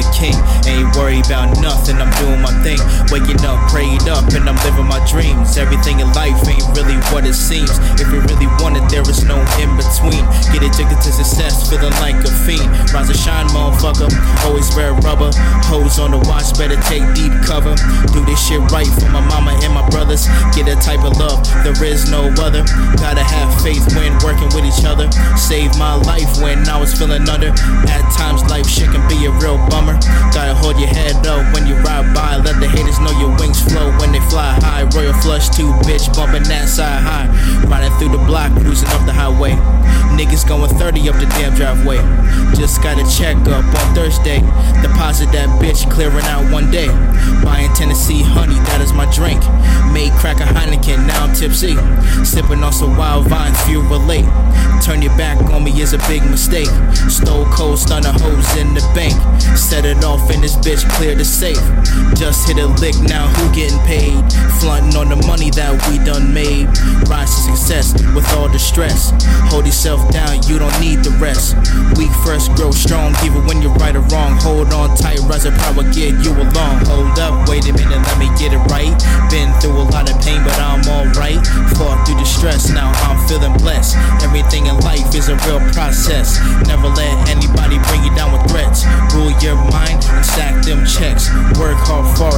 a king. Ain't worried about nothing, I'm doing my thing. Waking up, prayed up, and I'm living my dreams. Everything in life ain't really what it seems. If you really want it, there is no in between. Get addicted to success, feeling like a fiend. Rise and shine, motherfucker. Always wear rubber. Hoes on the watch, better take deep cover. Do this shit right for my mama and my brothers. Get a type of love, there is no other. Gotta have faith when working with each other. Saved my life when I was feeling under. At times, life shit can be a real bummer. Gotta hold your head up when you ride by. Let the haters know your wings flow when they fly high. Royal flush, two bitch bumping that side high. Riding through the block, cruising up the highway. Niggas going 30 up the damn driveway. Just got a check up on Thursday. Deposit that bitch, clearing out one day. Buying Tennessee honey, that is my drink. Made crack Heineken, now I'm tipsy. Sipping on some wild vines, few relate. Turn your back on me is a big mistake. Stole cold, stunner hoes in the bank. Set it off and this bitch clear the safe. Just hit a lick, now who getting paid? The that we done made. Rise to success with all the stress. Hold yourself down, you don't need the rest. Weak first, grow strong, even when you're right or wrong. Hold on tight, Rise rising power, get you along. Hold up, wait a minute, let me get it right. Been through a lot of pain, but I'm alright. Fought through the stress, now I'm feeling blessed. Everything in life is a real process. Never let anybody bring you down with threats. Rule your mind and stack them checks. Work hard, far